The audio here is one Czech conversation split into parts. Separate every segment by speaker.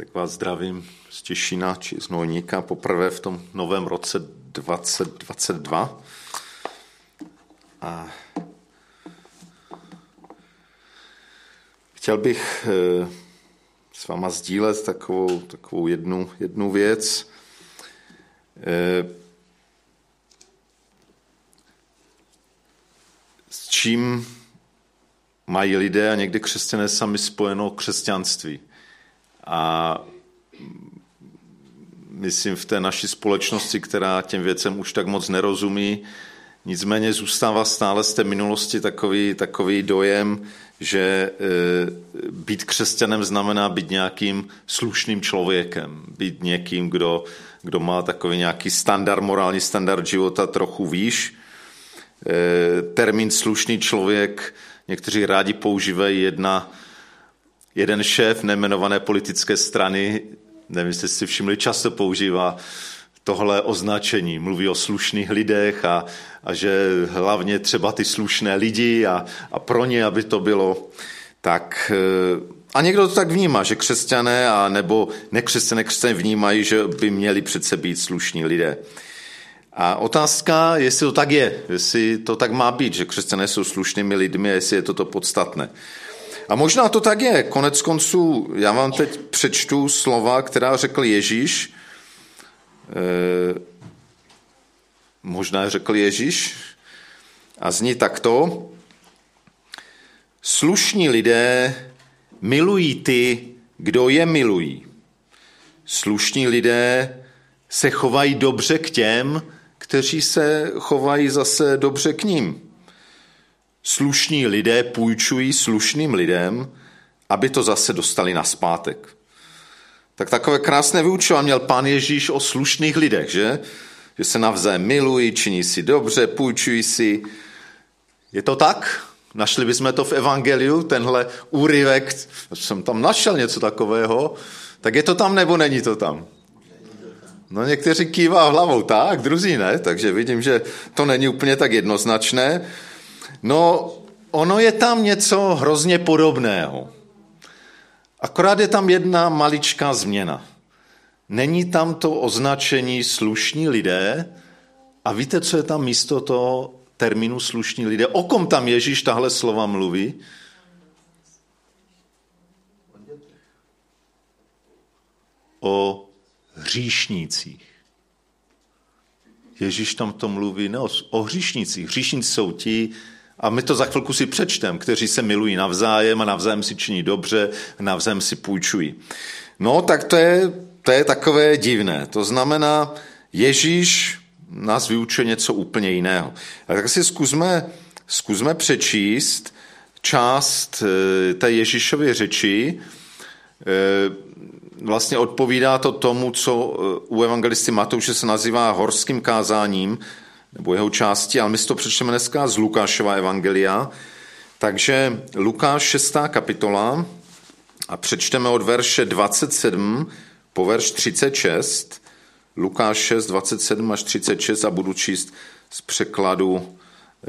Speaker 1: Tak vás zdravím z Těšina či z Nojníka poprvé v tom novém roce 2022. A chtěl bych eh, s váma sdílet takovou, takovou jednu, jednu věc. Eh, s čím mají lidé a někdy křesťané sami spojeno křesťanství. A myslím v té naší společnosti, která těm věcem už tak moc nerozumí, nicméně zůstává stále z té minulosti takový, takový dojem, že e, být křesťanem znamená být nějakým slušným člověkem, být někým, kdo, kdo má takový nějaký standard, morální standard života trochu výš. E, termín slušný člověk někteří rádi používají jedna jeden šéf nemenované politické strany, nevím, jestli si všimli, často používá tohle označení. Mluví o slušných lidech a, a že hlavně třeba ty slušné lidi a, a pro ně, aby to bylo tak... Eh, a někdo to tak vnímá, že křesťané a nebo nekřesťané křesťané vnímají, že by měli přece být slušní lidé. A otázka, jestli to tak je, jestli to tak má být, že křesťané jsou slušnými lidmi a jestli je toto podstatné. A možná to tak je. Konec konců, já vám teď přečtu slova, která řekl Ježíš. E, možná řekl Ježíš. A zní takto. Slušní lidé milují ty, kdo je milují. Slušní lidé se chovají dobře k těm, kteří se chovají zase dobře k ním slušní lidé půjčují slušným lidem, aby to zase dostali na zpátek. Tak takové krásné vyučování měl pán Ježíš o slušných lidech, že? Že se navzájem milují, činí si dobře, půjčují si. Je to tak? Našli bychom to v Evangeliu, tenhle úryvek, jsem tam našel něco takového, tak je to tam nebo není to tam? No někteří kývá hlavou tak, druzí ne, takže vidím, že to není úplně tak jednoznačné. No, ono je tam něco hrozně podobného. Akorát je tam jedna maličká změna. Není tam to označení slušní lidé a víte, co je tam místo toho termínu slušní lidé? O kom tam Ježíš tahle slova mluví? O hříšnících. Ježíš tam to mluví ne o, o hříšnících. Hříšníci jsou ti, a my to za chvilku si přečtem, kteří se milují navzájem a navzájem si činí dobře, navzájem si půjčují. No, tak to je, to je takové divné. To znamená, Ježíš nás vyučuje něco úplně jiného. A tak si zkusme, zkusme přečíst část eh, té Ježíšovy řeči. Eh, vlastně odpovídá to tomu, co eh, u evangelisty Matouše se nazývá horským kázáním, nebo jeho části, ale my si to přečteme dneska z Lukášova evangelia. Takže Lukáš 6. kapitola a přečteme od verše 27 po verš 36. Lukáš 6, 27 až 36 a budu číst z překladu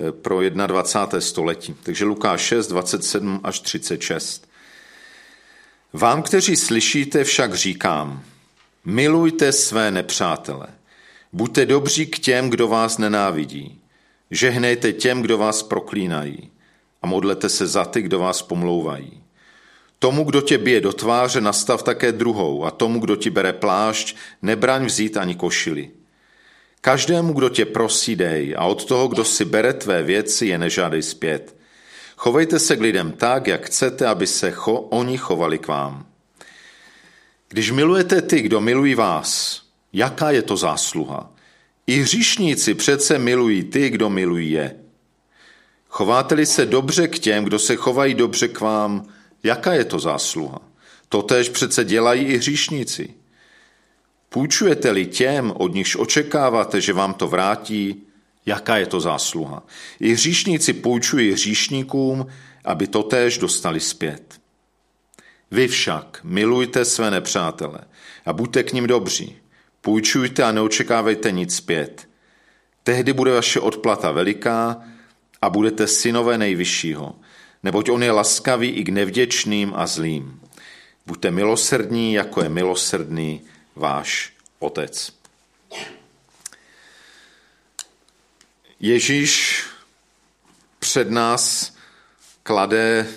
Speaker 1: eh, pro 21. století. Takže Lukáš 6, 27 až 36. Vám, kteří slyšíte, však říkám, milujte své nepřátele – Buďte dobří k těm, kdo vás nenávidí. Žehnejte těm, kdo vás proklínají. A modlete se za ty, kdo vás pomlouvají. Tomu, kdo tě bije do tváře, nastav také druhou a tomu, kdo ti bere plášť, nebraň vzít ani košili. Každému, kdo tě prosí, dej a od toho, kdo si bere tvé věci, je nežádej zpět. Chovejte se k lidem tak, jak chcete, aby se cho, oni chovali k vám. Když milujete ty, kdo milují vás, Jaká je to zásluha? I hříšníci přece milují ty, kdo milují je. Chováte-li se dobře k těm, kdo se chovají dobře k vám, jaká je to zásluha? Totéž přece dělají i hříšníci. Půjčujete-li těm, od nichž očekáváte, že vám to vrátí, jaká je to zásluha? I hříšníci půjčují hříšníkům, aby totéž dostali zpět. Vy však milujte své nepřátele a buďte k ním dobří. Půjčujte a neočekávejte nic zpět. Tehdy bude vaše odplata veliká a budete synové nejvyššího, neboť on je laskavý i k nevděčným a zlým. Buďte milosrdní, jako je milosrdný váš otec. Ježíš před nás klade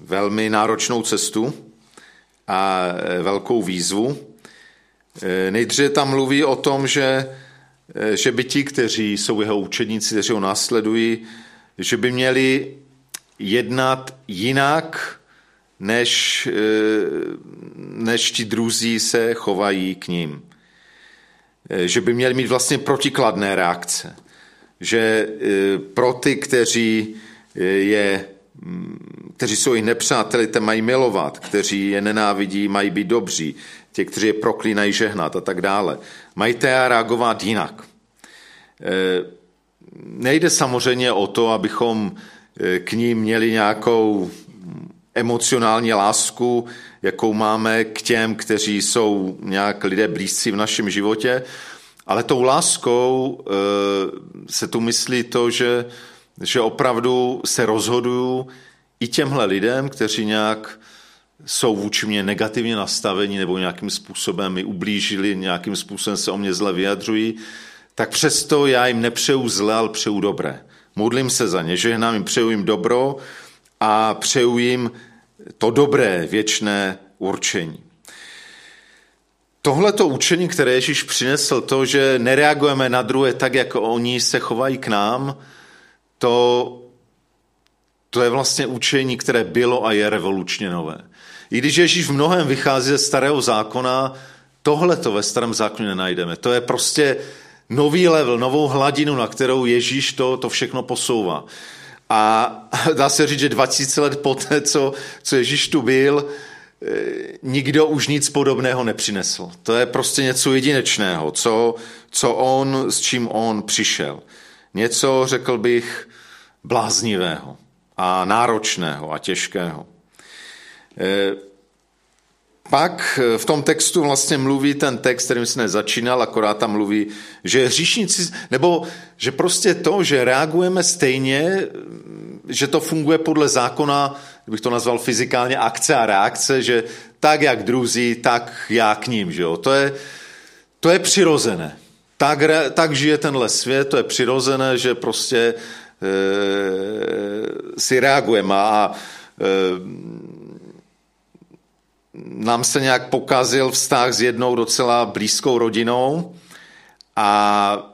Speaker 1: velmi náročnou cestu a velkou výzvu. Nejdříve tam mluví o tom, že, že by ti, kteří jsou jeho učedníci, kteří ho následují, že by měli jednat jinak, než, než ti druzí se chovají k ním. Že by měli mít vlastně protikladné reakce. Že pro ty, kteří je kteří jsou jejich nepřáteli, te mají milovat, kteří je nenávidí, mají být dobří, ti, kteří je proklínají žehnat a tak dále. Mají té reagovat jinak. E, nejde samozřejmě o to, abychom e, k ním měli nějakou emocionální lásku, jakou máme k těm, kteří jsou nějak lidé blízcí v našem životě, ale tou láskou e, se tu myslí to, že že opravdu se rozhoduju i těmhle lidem, kteří nějak jsou vůči mě negativně nastaveni nebo nějakým způsobem mi ublížili, nějakým způsobem se o mě zle vyjadřují, tak přesto já jim nepřeju zle, ale přeju dobré. Modlím se za ně, že nám jim přeju jim dobro a přeju jim to dobré, věčné určení. Tohleto učení, které Ježíš přinesl, to, že nereagujeme na druhé tak, jako oni se chovají k nám, to, to je vlastně učení, které bylo a je revolučně nové. I když Ježíš v mnohem vychází ze starého zákona, tohle to ve starém zákoně nenajdeme. To je prostě nový level, novou hladinu, na kterou Ježíš to, to všechno posouvá. A dá se říct, že 2000 let poté, co, co Ježíš tu byl, eh, nikdo už nic podobného nepřinesl. To je prostě něco jedinečného, co, co on, s čím on přišel. Něco, řekl bych, bláznivého a náročného a těžkého. E, pak v tom textu vlastně mluví ten text, kterým jsme začínal, akorát tam mluví, že hříšníci, nebo že prostě to, že reagujeme stejně, že to funguje podle zákona, bych to nazval fyzikálně akce a reakce, že tak, jak druzí, tak já k ním. Že jo? To, je, to je přirozené. Tak, tak žije tenhle svět, to je přirozené, že prostě Eh, si reagujeme a eh, nám se nějak pokazil vztah s jednou docela blízkou rodinou a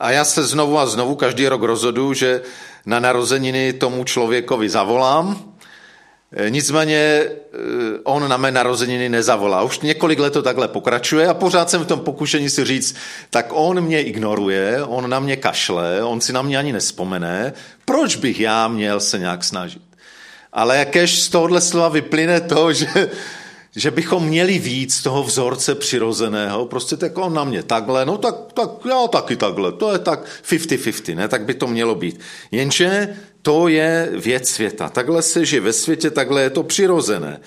Speaker 1: a já se znovu a znovu každý rok rozhodu, že na narozeniny tomu člověkovi zavolám nicméně eh, on na mé narozeniny nezavolá. Už několik let to takhle pokračuje a pořád jsem v tom pokušení si říct, tak on mě ignoruje, on na mě kašle, on si na mě ani nespomene, proč bych já měl se nějak snažit? Ale jakéž z tohohle slova vyplyne to, že, že bychom měli víc toho vzorce přirozeného, prostě tak on na mě takhle, no tak, tak já taky takhle, to je tak 50-50, ne, tak by to mělo být. Jenže to je věc světa. Takhle se žije ve světě, takhle je to přirozené.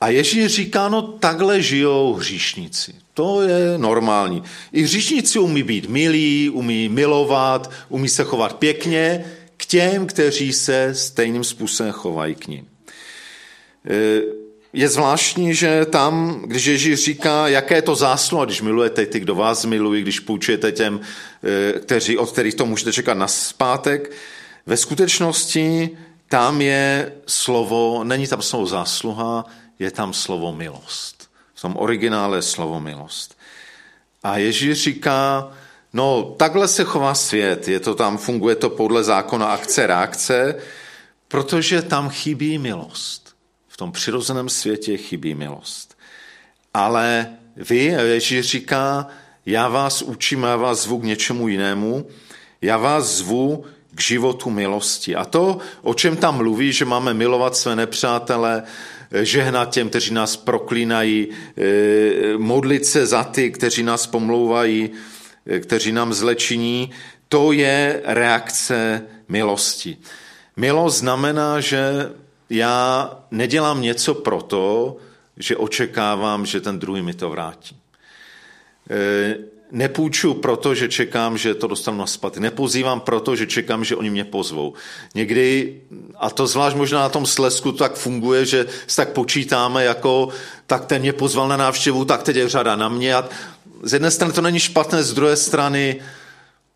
Speaker 1: A Ježíš říká, no takhle žijou hříšníci. To je normální. I hříšníci umí být milí, umí milovat, umí se chovat pěkně k těm, kteří se stejným způsobem chovají k ním. E, je zvláštní, že tam, když Ježíš říká, jaké je to zásluha, když milujete ty, kdo vás milují, když půjčujete těm, e, kteří, od kterých to můžete čekat na zpátek, ve skutečnosti tam je slovo, není tam slovo zásluha, je tam slovo milost. V tom originále je slovo milost. A Ježíš říká, no takhle se chová svět, je to tam, funguje to podle zákona akce, reakce, protože tam chybí milost. V tom přirozeném světě chybí milost. Ale vy, Ježíš říká, já vás učím, já vás zvu k něčemu jinému, já vás zvu k životu milosti. A to, o čem tam mluví, že máme milovat své nepřátele, žehnat těm, kteří nás proklínají, eh, modlit se za ty, kteří nás pomlouvají, kteří nám zlečiní, to je reakce milosti. Milost znamená, že já nedělám něco proto, že očekávám, že ten druhý mi to vrátí. Eh, nepůjču proto, že čekám, že to dostanu na spaty. Nepozývám proto, že čekám, že oni mě pozvou. Někdy, a to zvlášť možná na tom Slesku tak funguje, že se tak počítáme jako, tak ten mě pozval na návštěvu, tak teď je řada na mě. A z jedné strany to není špatné, z druhé strany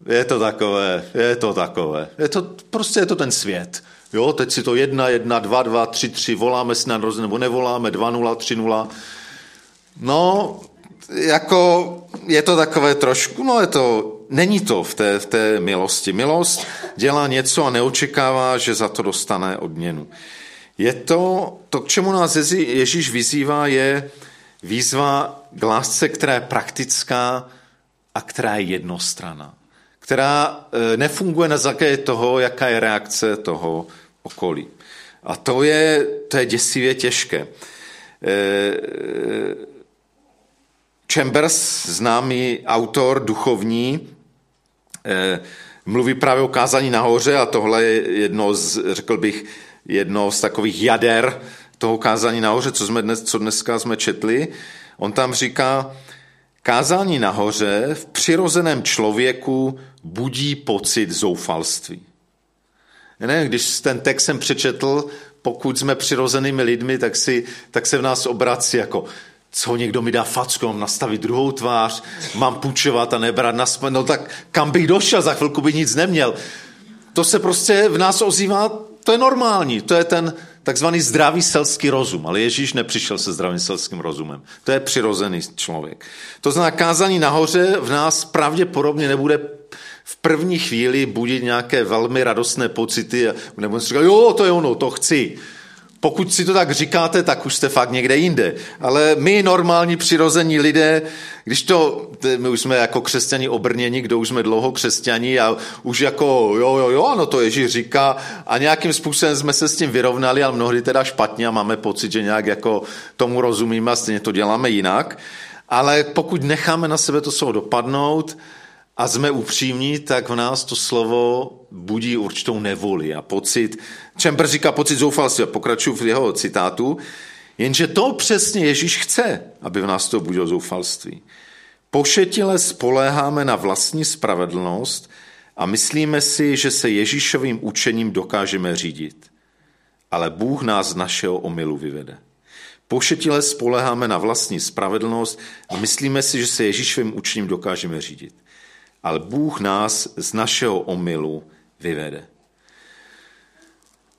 Speaker 1: je to takové, je to takové. Je to, prostě je to ten svět. Jo, teď si to jedna, jedna, dva, dva, tři, tři, voláme si na nebo nevoláme, dva, nula, tři, nula. No, jako je to takové trošku, no je to, není to v té, v té milosti. Milost dělá něco a neočekává, že za to dostane odměnu. Je to, to k čemu nás Ježíš vyzývá, je výzva k lásce, která je praktická a která je jednostranná. Která e, nefunguje na základě toho, jaká je reakce toho okolí. A to je, to je děsivě těžké. E, Chambers, známý autor duchovní, eh, mluví právě o kázání nahoře a tohle je jedno z, řekl bych, jedno z takových jader toho kázání nahoře, co, jsme dnes, co dneska jsme četli. On tam říká, kázání nahoře v přirozeném člověku budí pocit zoufalství. Ne, když ten text jsem přečetl, pokud jsme přirozenými lidmi, tak, si, tak se v nás obrací jako co někdo mi dá facku, mám nastavit druhou tvář, mám půjčovat a nebrat na. No tak kam bych došel, za chvilku by nic neměl. To se prostě v nás ozývá, to je normální, to je ten takzvaný zdravý selský rozum, ale Ježíš nepřišel se zdravým selským rozumem. To je přirozený člověk. To znamená, kázání nahoře v nás pravděpodobně nebude v první chvíli budit nějaké velmi radostné pocity a nebo si říkat, jo, to je ono, to chci. Pokud si to tak říkáte, tak už jste fakt někde jinde. Ale my, normální, přirození lidé, když to, my už jsme jako křesťani obrněni, kdo už jsme dlouho křesťani a už jako jo, jo, jo, ano, to Ježíš říká a nějakým způsobem jsme se s tím vyrovnali, ale mnohdy teda špatně a máme pocit, že nějak jako tomu rozumíme a stejně to děláme jinak. Ale pokud necháme na sebe to slovo dopadnout, a jsme upřímní, tak v nás to slovo budí určitou nevoli a pocit, Čemper říká pocit zoufalství a pokračuju v jeho citátu, jenže to přesně Ježíš chce, aby v nás to budilo zoufalství. Pošetile spoléháme na vlastní spravedlnost a myslíme si, že se Ježíšovým učením dokážeme řídit. Ale Bůh nás z našeho omylu vyvede. Pošetile spoléháme na vlastní spravedlnost a myslíme si, že se Ježíšovým učením dokážeme řídit ale Bůh nás z našeho omylu vyvede.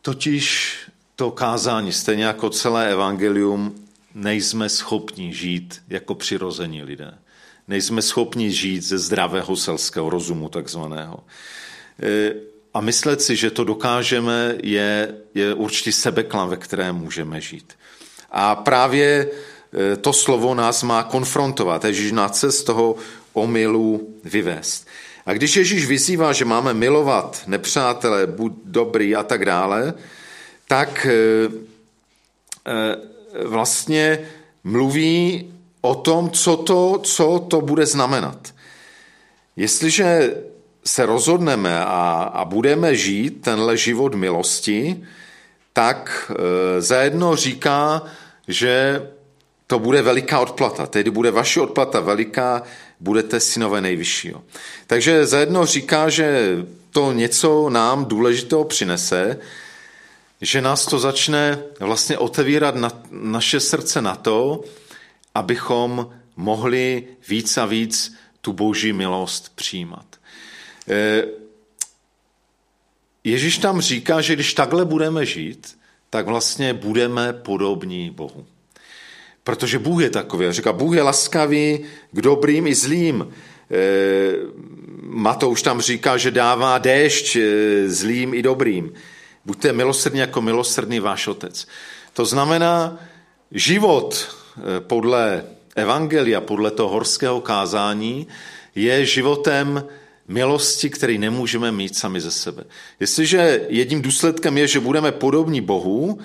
Speaker 1: Totiž to kázání, stejně jako celé evangelium, nejsme schopni žít jako přirození lidé. Nejsme schopni žít ze zdravého selského rozumu takzvaného. E, a myslet si, že to dokážeme, je, je určitý sebeklam, ve kterém můžeme žít. A právě e, to slovo nás má konfrontovat. Ježíš nás chce z toho omylu vyvést. A když Ježíš vyzývá, že máme milovat nepřátele, buď dobrý a tak dále, tak eh, eh, vlastně mluví o tom, co to, co to bude znamenat. Jestliže se rozhodneme a, a budeme žít tenhle život milosti, tak e, zajedno říká, že to bude veliká odplata. Tedy bude vaše odplata veliká, budete synové nejvyššího. Takže zajedno říká, že to něco nám důležitého přinese, že nás to začne vlastně otevírat na, naše srdce na to, abychom mohli víc a víc tu boží milost přijímat. E, Ježíš tam říká, že když takhle budeme žít, tak vlastně budeme podobní Bohu. Protože Bůh je takový. Říká, Bůh je laskavý k dobrým i zlým. E, Matouš tam říká, že dává déšť e, zlým i dobrým. Buďte milosrdní jako milosrdný váš otec. To znamená, život e, podle evangelia, podle toho horského kázání, je životem milosti, který nemůžeme mít sami ze sebe. Jestliže jedním důsledkem je, že budeme podobní Bohu,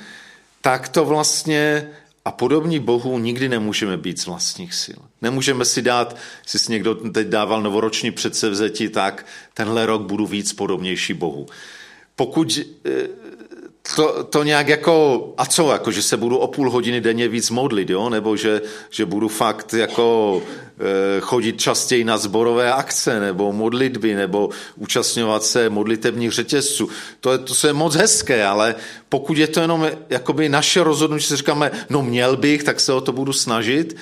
Speaker 1: tak to vlastně a podobní Bohu nikdy nemůžeme být z vlastních sil. Nemůžeme si dát, jestli si někdo teď dával novoroční předsevzetí, tak tenhle rok budu víc podobnější Bohu. Pokud eh, to, to nějak jako, a co, jako, že se budu o půl hodiny denně víc modlit, jo? nebo že, že budu fakt jako e, chodit častěji na zborové akce, nebo modlitby, nebo účastňovat se modlitebních řetězců. To je, to je moc hezké, ale pokud je to jenom jakoby naše rozhodnutí, že říkáme, no měl bych, tak se o to budu snažit,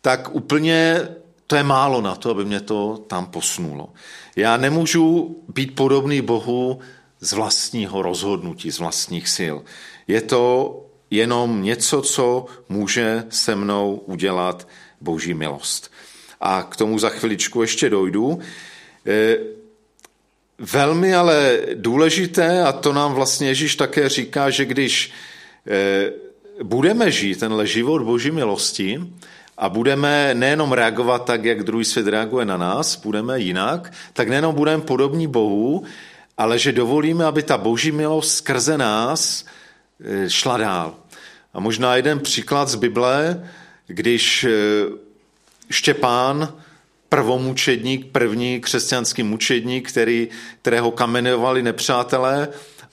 Speaker 1: tak úplně to je málo na to, aby mě to tam posunulo. Já nemůžu být podobný Bohu z vlastního rozhodnutí, z vlastních sil. Je to jenom něco, co může se mnou udělat Boží milost. A k tomu za chviličku ještě dojdu. E, velmi ale důležité, a to nám vlastně Ježíš také říká, že když e, budeme žít tenhle život Boží milosti, a budeme nejenom reagovat tak, jak druhý svět reaguje na nás, budeme jinak, tak nejenom budeme podobní Bohu, ale že dovolíme, aby ta boží milost skrze nás eh, šla dál. A možná jeden příklad z Bible, když eh, Štěpán, prvomučedník, první křesťanský mučedník, který, kterého kamenovali nepřátelé,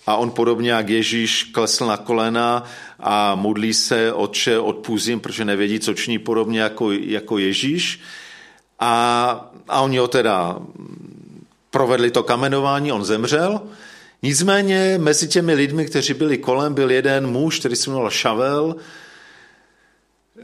Speaker 1: a on podobně jak Ježíš klesl na kolena a modlí se, otče, odpůzím, protože nevědí, co činí podobně jako, jako Ježíš. A, a oni ho teda provedli to kamenování, on zemřel. Nicméně mezi těmi lidmi, kteří byli kolem, byl jeden muž, který se jmenoval Šavel. E,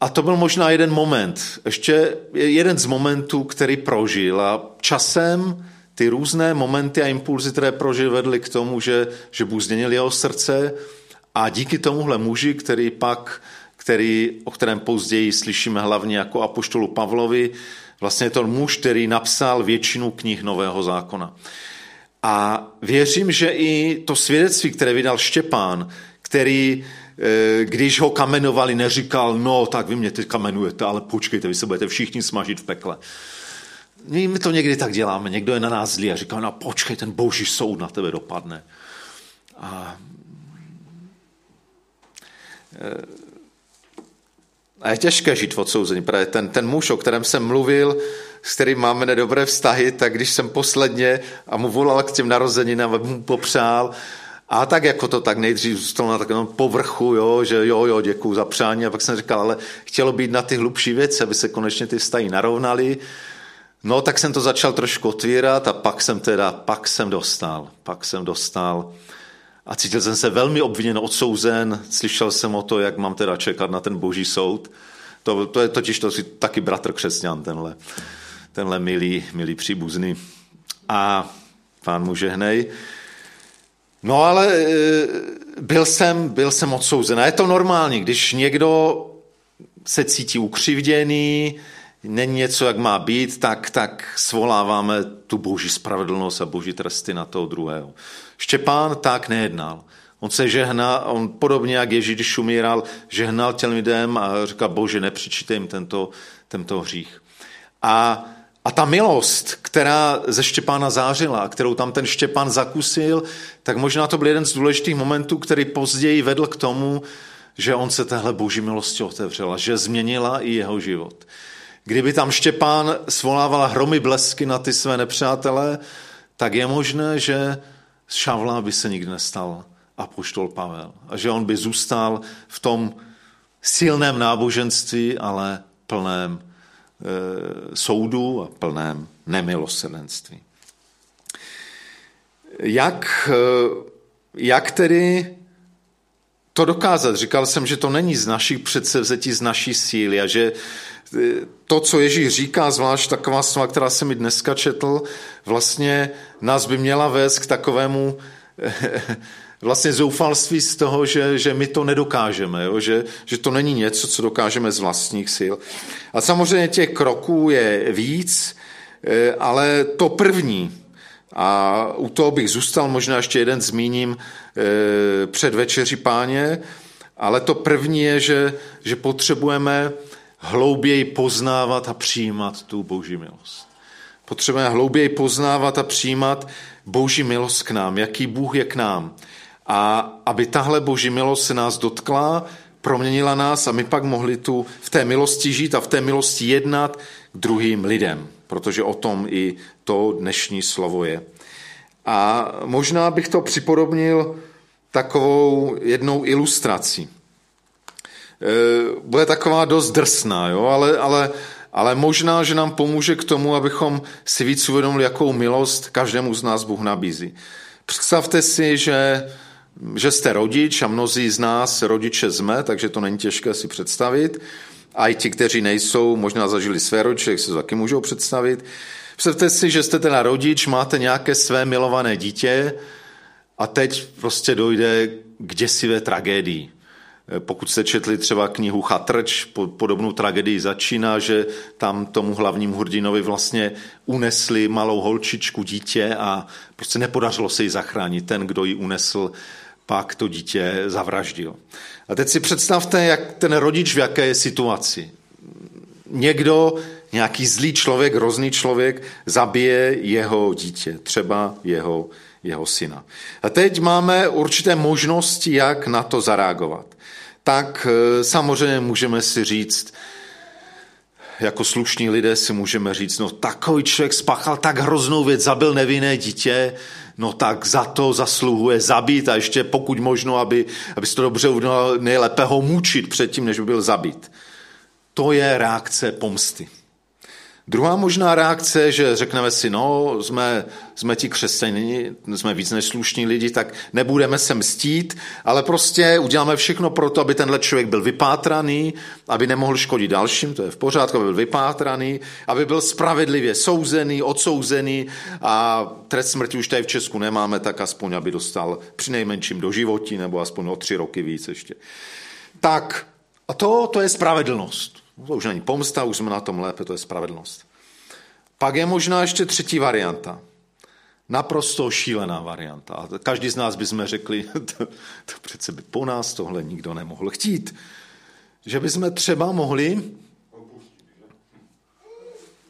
Speaker 1: a to byl možná jeden moment, ještě jeden z momentů, který prožil. A časem ty různé momenty a impulzy, které prožil, vedly k tomu, že, že Bůh změnil jeho srdce a díky tomuhle muži, který pak, který, o kterém později slyšíme hlavně jako apoštolu Pavlovi, vlastně je to muž, který napsal většinu knih Nového zákona. A věřím, že i to svědectví, které vydal Štěpán, který, eh, když ho kamenovali, neříkal, no tak vy mě teď kamenujete, ale počkejte, vy se budete všichni smažit v pekle. My to někdy tak děláme, někdo je na nás zlý a říká, no počkej, ten boží soud na tebe dopadne. A, e, a je těžké žít v odsouzení. Právě ten, ten muž, o kterém jsem mluvil, s kterým máme nedobré vztahy, tak když jsem posledně a mu volal k těm narozeninám, mu popřál, a tak jako to tak nejdřív zůstalo na takovém povrchu, jo, že jo, jo, děkuju za přání. A pak jsem říkal, ale chtělo být na ty hlubší věci, aby se konečně ty vztahy narovnaly. No, tak jsem to začal trošku otvírat a pak jsem teda, pak jsem dostal, pak jsem dostal a cítil jsem se velmi obviněn, odsouzen, slyšel jsem o to, jak mám teda čekat na ten boží soud. To, to je totiž to si taky bratr křesťan, tenhle, tenhle milý, milý příbuzný. A pán mu žehnej. No ale e, byl jsem, byl jsem odsouzen. A je to normální, když někdo se cítí ukřivděný, není něco, jak má být, tak, tak svoláváme tu boží spravedlnost a boží tresty na toho druhého. Štěpán tak nejednal. On se žehnal, on podobně jak Ježíš, když umíral, žehnal těm lidem a říkal, bože, nepřičíte jim tento, tento hřích. A, a ta milost, která ze Štěpána zářila, kterou tam ten Štěpán zakusil, tak možná to byl jeden z důležitých momentů, který později vedl k tomu, že on se téhle boží milosti otevřel a že změnila i jeho život. Kdyby tam Štěpán svolával hromy blesky na ty své nepřátele, tak je možné, že z Šavla by se nikdy nestal apoštol Pavel. A že on by zůstal v tom silném náboženství, ale plném e, soudu a plném nemilosrdenství. Jak, e, jak tedy to dokázat? Říkal jsem, že to není z našich předsevzetí, z naší síly a že to, co Ježíš říká, zvlášť taková slova, která jsem mi dneska četl, vlastně nás by měla vést k takovému vlastně zoufalství z toho, že, že my to nedokážeme, jo? Že, že to není něco, co dokážeme z vlastních sil. A samozřejmě těch kroků je víc, eh, ale to první, a u toho bych zůstal, možná ještě jeden zmíním eh, před večeří páně, ale to první je, že, že potřebujeme hlouběji poznávat a přijímat tu boží milost. Potřebujeme hlouběji poznávat a přijímat boží milost k nám, jaký Bůh je k nám. A aby tahle boží milost se nás dotkla, proměnila nás a my pak mohli tu v té milosti žít a v té milosti jednat k druhým lidem, protože o tom i to dnešní slovo je. A možná bych to připodobnil takovou jednou ilustrací. Bude taková dost drsná, jo? Ale, ale, ale možná, že nám pomůže k tomu, abychom si víc uvědomili, jakou milost každému z nás Bůh nabízí. Představte si, že, že jste rodič a mnozí z nás rodiče jsme, takže to není těžké si představit. A i ti, kteří nejsou, možná zažili své rodiče, se to taky můžou představit. Představte si, že jste teda rodič, máte nějaké své milované dítě a teď prostě dojde k děsivé tragédii. Pokud jste četli třeba knihu Chatrč, podobnou tragedii začíná, že tam tomu hlavnímu hrdinovi vlastně unesli malou holčičku dítě a prostě nepodařilo se ji zachránit. Ten, kdo ji unesl, pak to dítě zavraždil. A teď si představte, jak ten rodič v jaké je situaci. Někdo, nějaký zlý člověk, hrozný člověk, zabije jeho dítě, třeba jeho, jeho syna. A teď máme určité možnosti, jak na to zareagovat. Tak eh, samozřejmě můžeme si říct, jako slušní lidé si můžeme říct, no takový člověk spáchal tak hroznou věc, zabil nevinné dítě, no tak za to zasluhuje zabít a ještě pokud možno, aby, aby se to dobře udělal, nejlépe ho mučit předtím, než by byl zabit. To je reakce pomsty. Druhá možná reakce, že řekneme si, no, jsme, jsme ti křesťaní, jsme víc než slušní lidi, tak nebudeme se mstít, ale prostě uděláme všechno pro to, aby tenhle člověk byl vypátraný, aby nemohl škodit dalším, to je v pořádku, aby byl vypátraný, aby byl spravedlivě souzený, odsouzený a trest smrti už tady v Česku nemáme, tak aspoň, aby dostal při nejmenším do životí, nebo aspoň o tři roky víc ještě. Tak, a to, to je spravedlnost. To už není pomsta, už jsme na tom lépe, to je spravedlnost. Pak je možná ještě třetí varianta. Naprosto šílená varianta. A každý z nás bychom řekli, to, to přece by po nás tohle nikdo nemohl chtít. Že bychom třeba mohli...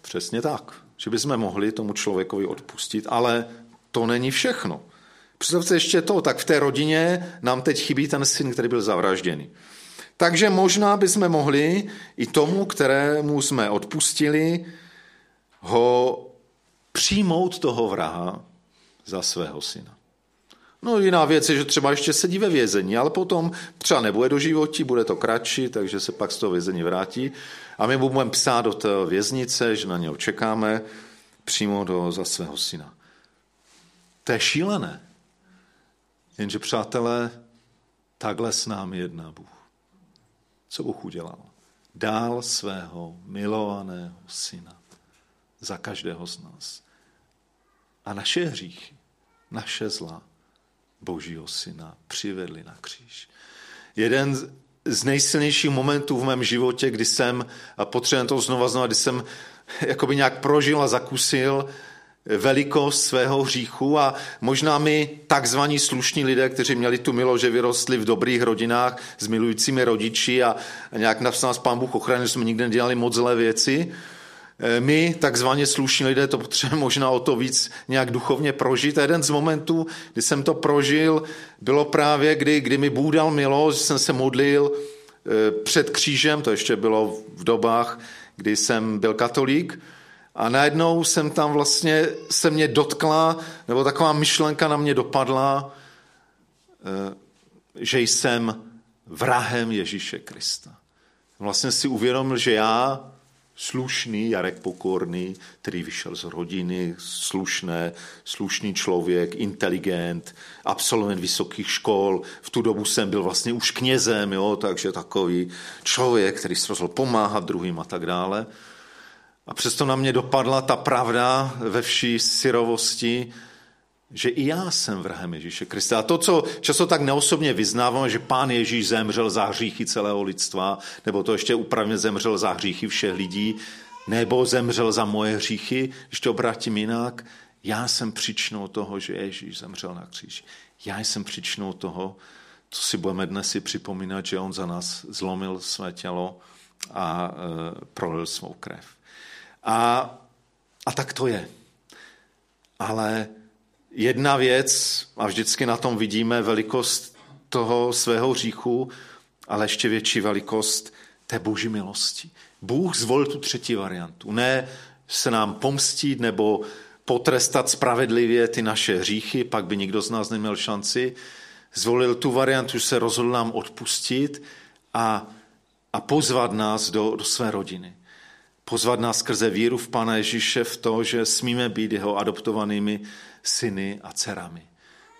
Speaker 1: Přesně tak. Že bychom mohli tomu člověkovi odpustit, ale to není všechno. Představte ještě to, tak v té rodině nám teď chybí ten syn, který byl zavražděný. Takže možná bychom mohli i tomu, kterému jsme odpustili, ho přijmout toho vraha za svého syna. No jiná věc je, že třeba ještě sedí ve vězení, ale potom třeba nebude do životí, bude to kratší, takže se pak z toho vězení vrátí a my budeme psát do té věznice, že na něho čekáme, přímo do, za svého syna. To je šílené. Jenže přátelé, takhle s námi jedná Bůh. Co Bůh udělal? Dál svého milovaného syna za každého z nás. A naše hříchy, naše zla Božího syna přivedli na kříž. Jeden z nejsilnějších momentů v mém životě, kdy jsem, a potřebuji to znova znova, kdy jsem jakoby nějak prožil a zakusil velikost svého hříchu a možná my takzvaní slušní lidé, kteří měli tu milo, že vyrostli v dobrých rodinách s milujícími rodiči a, nějak nás pán Bůh ochránil, jsme nikdy nedělali moc zlé věci, e, my, takzvaně slušní lidé, to potřebujeme možná o to víc nějak duchovně prožít. A jeden z momentů, kdy jsem to prožil, bylo právě, kdy, kdy mi Bůh dal milost, že jsem se modlil e, před křížem, to ještě bylo v dobách, kdy jsem byl katolík, a najednou jsem tam vlastně, se mě dotkla, nebo taková myšlenka na mě dopadla, eh, že jsem vrahem Ježíše Krista. Vlastně si uvědomil, že já, slušný Jarek Pokorný, který vyšel z rodiny, slušné, slušný člověk, inteligent, absolvent vysokých škol. V tu dobu jsem byl vlastně už knězem, jo, takže takový člověk, který se rozhodl pomáhat druhým a tak dále. A přesto na mě dopadla ta pravda ve vší syrovosti, že i já jsem vrahem Ježíše Krista. A to, co často tak neosobně vyznávám, že pán Ježíš zemřel za hříchy celého lidstva, nebo to ještě upravně zemřel za hříchy všech lidí, nebo zemřel za moje hříchy, když to obrátím jinak, já jsem příčinou toho, že Ježíš zemřel na kříži. Já jsem příčinou toho, co si budeme dnes si připomínat, že on za nás zlomil své tělo a e, prolil svou krev. A, a tak to je. Ale jedna věc, a vždycky na tom vidíme velikost toho svého hříchu, ale ještě větší velikost té boží milosti. Bůh zvolil tu třetí variantu. Ne se nám pomstit nebo potrestat spravedlivě ty naše hříchy, pak by nikdo z nás neměl šanci. Zvolil tu variantu, že se rozhodl nám odpustit a, a pozvat nás do, do své rodiny. Pozvat nás skrze víru v Pana Ježíše v to, že smíme být jeho adoptovanými syny a dcerami.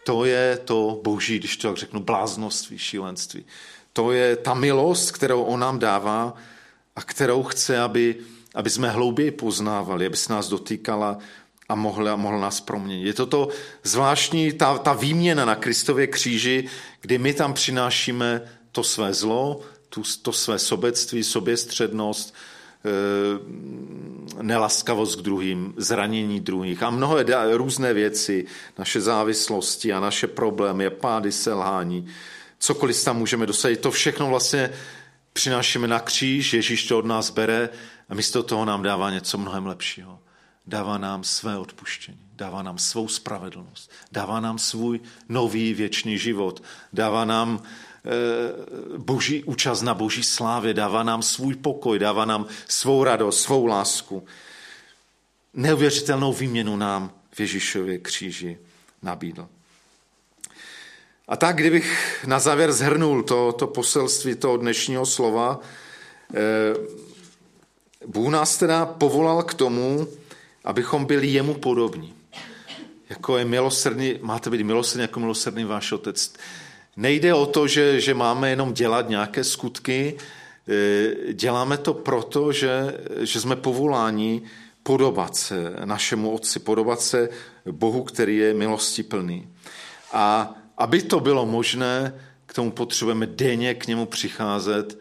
Speaker 1: To je to boží, když to tak řeknu, bláznoství, šílenství. To je ta milost, kterou on nám dává a kterou chce, aby, aby jsme hlouběji poznávali, aby se nás dotýkala a mohl, mohl nás proměnit. Je to to zvláštní, ta, ta výměna na Kristově kříži, kdy my tam přinášíme to své zlo, tu, to své sobectví, soběstřednost, nelaskavost k druhým, zranění druhých a mnohé různé věci, naše závislosti a naše problémy, pády, selhání, cokoliv tam můžeme dosadit, to všechno vlastně přinášíme na kříž, Ježíš to od nás bere a místo toho nám dává něco mnohem lepšího. Dává nám své odpuštění, dává nám svou spravedlnost, dává nám svůj nový věčný život, dává nám boží účast na boží slávě, dává nám svůj pokoj, dává nám svou radost, svou lásku. Neuvěřitelnou výměnu nám v Ježíšově kříži nabídl. A tak, kdybych na závěr zhrnul to, to poselství toho dnešního slova, eh, Bůh nás teda povolal k tomu, abychom byli jemu podobní. Jako je milosrdný, máte být milosrdný jako milosrdný váš otec. Nejde o to, že, že máme jenom dělat nějaké skutky, eh, děláme to proto, že, že jsme povoláni podobat se našemu otci, podobat se Bohu, který je milosti plný. A aby to bylo možné, k tomu potřebujeme denně k němu přicházet,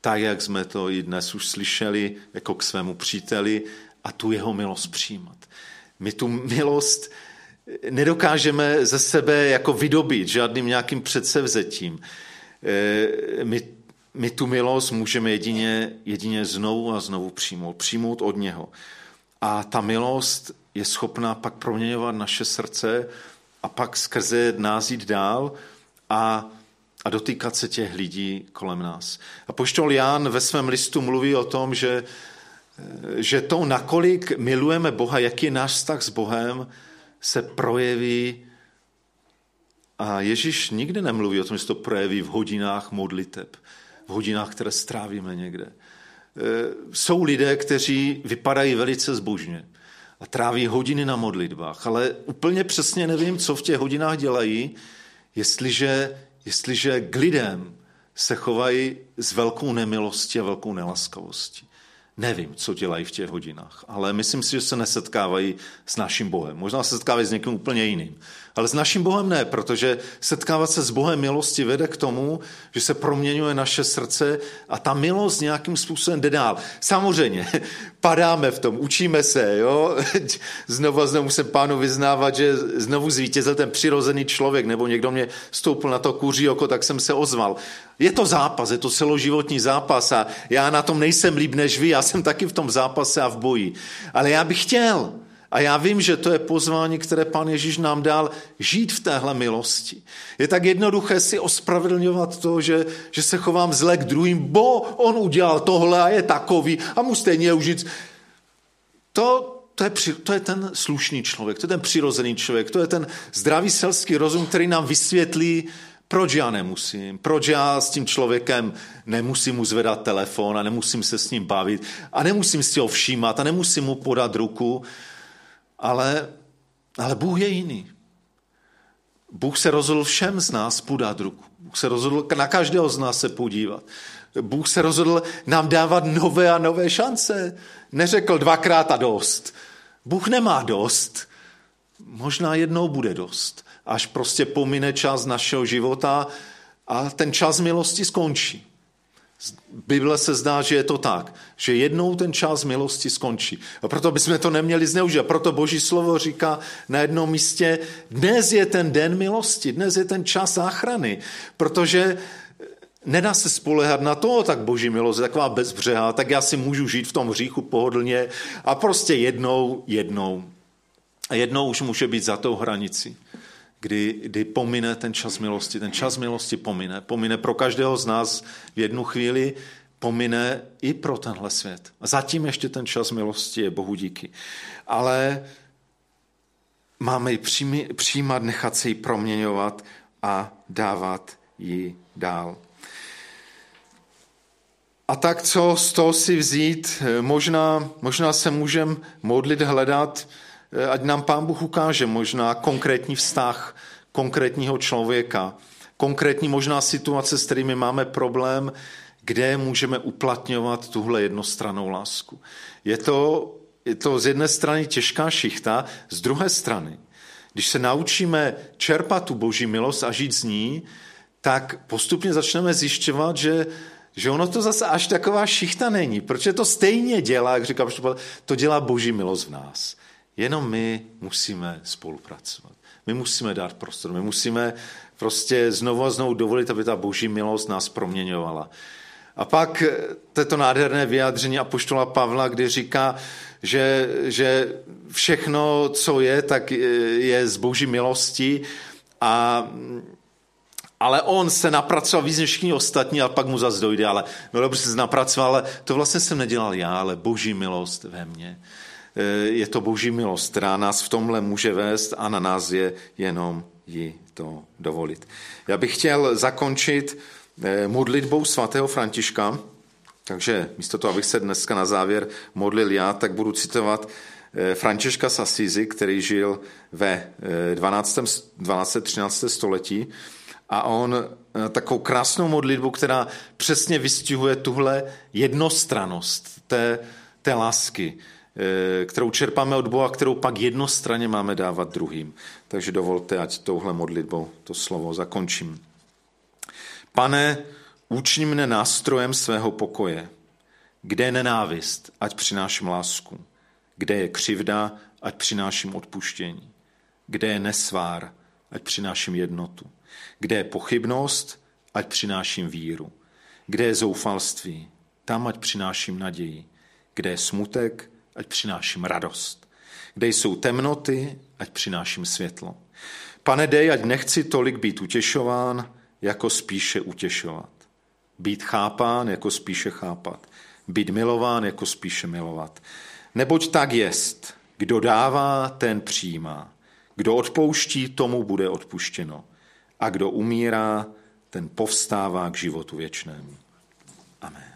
Speaker 1: tak, jak jsme to i dnes už slyšeli, jako k svému příteli a tu jeho milost přijímat. My tu milost nedokážeme ze sebe jako vydobít žádným nějakým předsevzetím. Eh, my, my tu milost můžeme jedině, jedině znovu a znovu přijmout, přijmout od něho. A ta milost je schopná pak proměňovat naše srdce a pak skrze nás jít dál a, a dotýkat se těch lidí kolem nás. A poštol Ján ve svém listu mluví o tom, že, že to, nakolik milujeme Boha, jaký je náš vztah s Bohem, se projeví a Ježíš nikdy nemluví o tom, že se to projeví v hodinách modliteb, v hodinách, které strávíme někde. E, jsou lidé, kteří vypadají velice zbožně a tráví hodiny na modlitbách, ale úplně přesně nevím, co v těch hodinách dělají, jestliže, jestliže k lidem se chovají s velkou nemilostí a velkou nelaskavostí. Nevím, co dělají v těch hodinách, ale myslím si, že se nesetkávají s naším Bohem. Možná se setkávají s někým úplně jiným. Ale s naším Bohem ne, protože setkávat se s Bohem milosti vede k tomu, že se proměňuje naše srdce a ta milost nějakým způsobem jde dál. Samozřejmě, padáme v tom, učíme se, jo. Znovu a znovu musím pánu vyznávat, že znovu zvítězil ten přirozený člověk, nebo někdo mě stoupil na to kuří oko, tak jsem se ozval. Je to zápas, je to celoživotní zápas a já na tom nejsem líp než vy, já jsem taky v tom zápase a v boji. Ale já bych chtěl, a já vím, že to je pozvání, které pan Ježíš nám dal, žít v téhle milosti. Je tak jednoduché si ospravedlňovat to, že, že se chovám zle k druhým, bo on udělal tohle a je takový a mu stejně užít. To, to je, to je ten slušný člověk, to je ten přirozený člověk, to je ten zdravý selský rozum, který nám vysvětlí, proč já nemusím, proč já s tím člověkem nemusím mu zvedat telefon a nemusím se s ním bavit a nemusím si ho všímat a nemusím mu podat ruku, ale, ale Bůh je jiný. Bůh se rozhodl všem z nás podat ruku. Bůh se rozhodl na každého z nás se podívat. Bůh se rozhodl nám dávat nové a nové šance. Neřekl dvakrát a dost. Bůh nemá dost. Možná jednou bude dost. Až prostě pomine čas našeho života a ten čas milosti skončí. Bible se zdá, že je to tak, že jednou ten čas milosti skončí. A proto bychom to neměli zneužít. Proto Boží slovo říká na jednom místě, dnes je ten den milosti, dnes je ten čas záchrany, protože nedá se spolehat na to, tak boží milost je taková bezbřehá, tak já si můžu žít v tom hříchu pohodlně a prostě jednou, jednou. A jednou už může být za tou hranici kdy, kdy pomine ten čas milosti. Ten čas milosti pomine. Pomine pro každého z nás v jednu chvíli, pomine i pro tenhle svět. A zatím ještě ten čas milosti je Bohu díky. Ale máme ji přijímat, nechat se ji proměňovat a dávat ji dál. A tak co z toho si vzít? Možná, možná se můžeme modlit, hledat, ať nám Pán Bůh ukáže možná konkrétní vztah konkrétního člověka, konkrétní možná situace, s kterými máme problém, kde můžeme uplatňovat tuhle jednostranou lásku. Je to, je to z jedné strany těžká šichta, z druhé strany, když se naučíme čerpat tu boží milost a žít z ní, tak postupně začneme zjišťovat, že, že ono to zase až taková šichta není, protože to stejně dělá, jak říkám, to dělá boží milost v nás. Jenom my musíme spolupracovat. My musíme dát prostor, my musíme prostě znovu a znovu dovolit, aby ta boží milost nás proměňovala. A pak toto nádherné vyjádření Apoštola Pavla, kdy říká, že, že všechno, co je, tak je z boží milosti a ale on se napracoval víc než ostatní a pak mu zase dojde, ale no dobře se napracoval, ale to vlastně jsem nedělal já, ale boží milost ve mně. E, je to boží milost, která nás v tomhle může vést a na nás je jenom ji to dovolit. Já bych chtěl zakončit e, modlitbou svatého Františka, takže místo toho, abych se dneska na závěr modlil já, tak budu citovat e, Františka Sasizi, který žil ve 12. 12. 13. století a on takovou krásnou modlitbu, která přesně vystihuje tuhle jednostranost té, té lásky, Eh, kterou čerpáme od Boha, kterou pak jednostranně máme dávat druhým. Takže dovolte, ať touhle modlitbou to slovo zakončím. Pane, učni mne nástrojem svého pokoje. Kde je nenávist, ať přináším lásku. Kde je křivda, ať přináším odpuštění. Kde je nesvár, ať přináším jednotu. Kde je pochybnost, ať přináším víru. Kde je zoufalství, tam ať přináším naději. Kde je smutek, ať přináším radost. Kde jsou temnoty, ať přináším světlo. Pane, dej, ať nechci tolik být utěšován, jako spíše utěšovat. Být chápán, jako spíše chápat. Být milován, jako spíše milovat. Neboť tak jest, kdo dává, ten přijímá. Kdo odpouští, tomu bude odpuštěno. A kdo umírá, ten povstává k životu věčnému. Amen.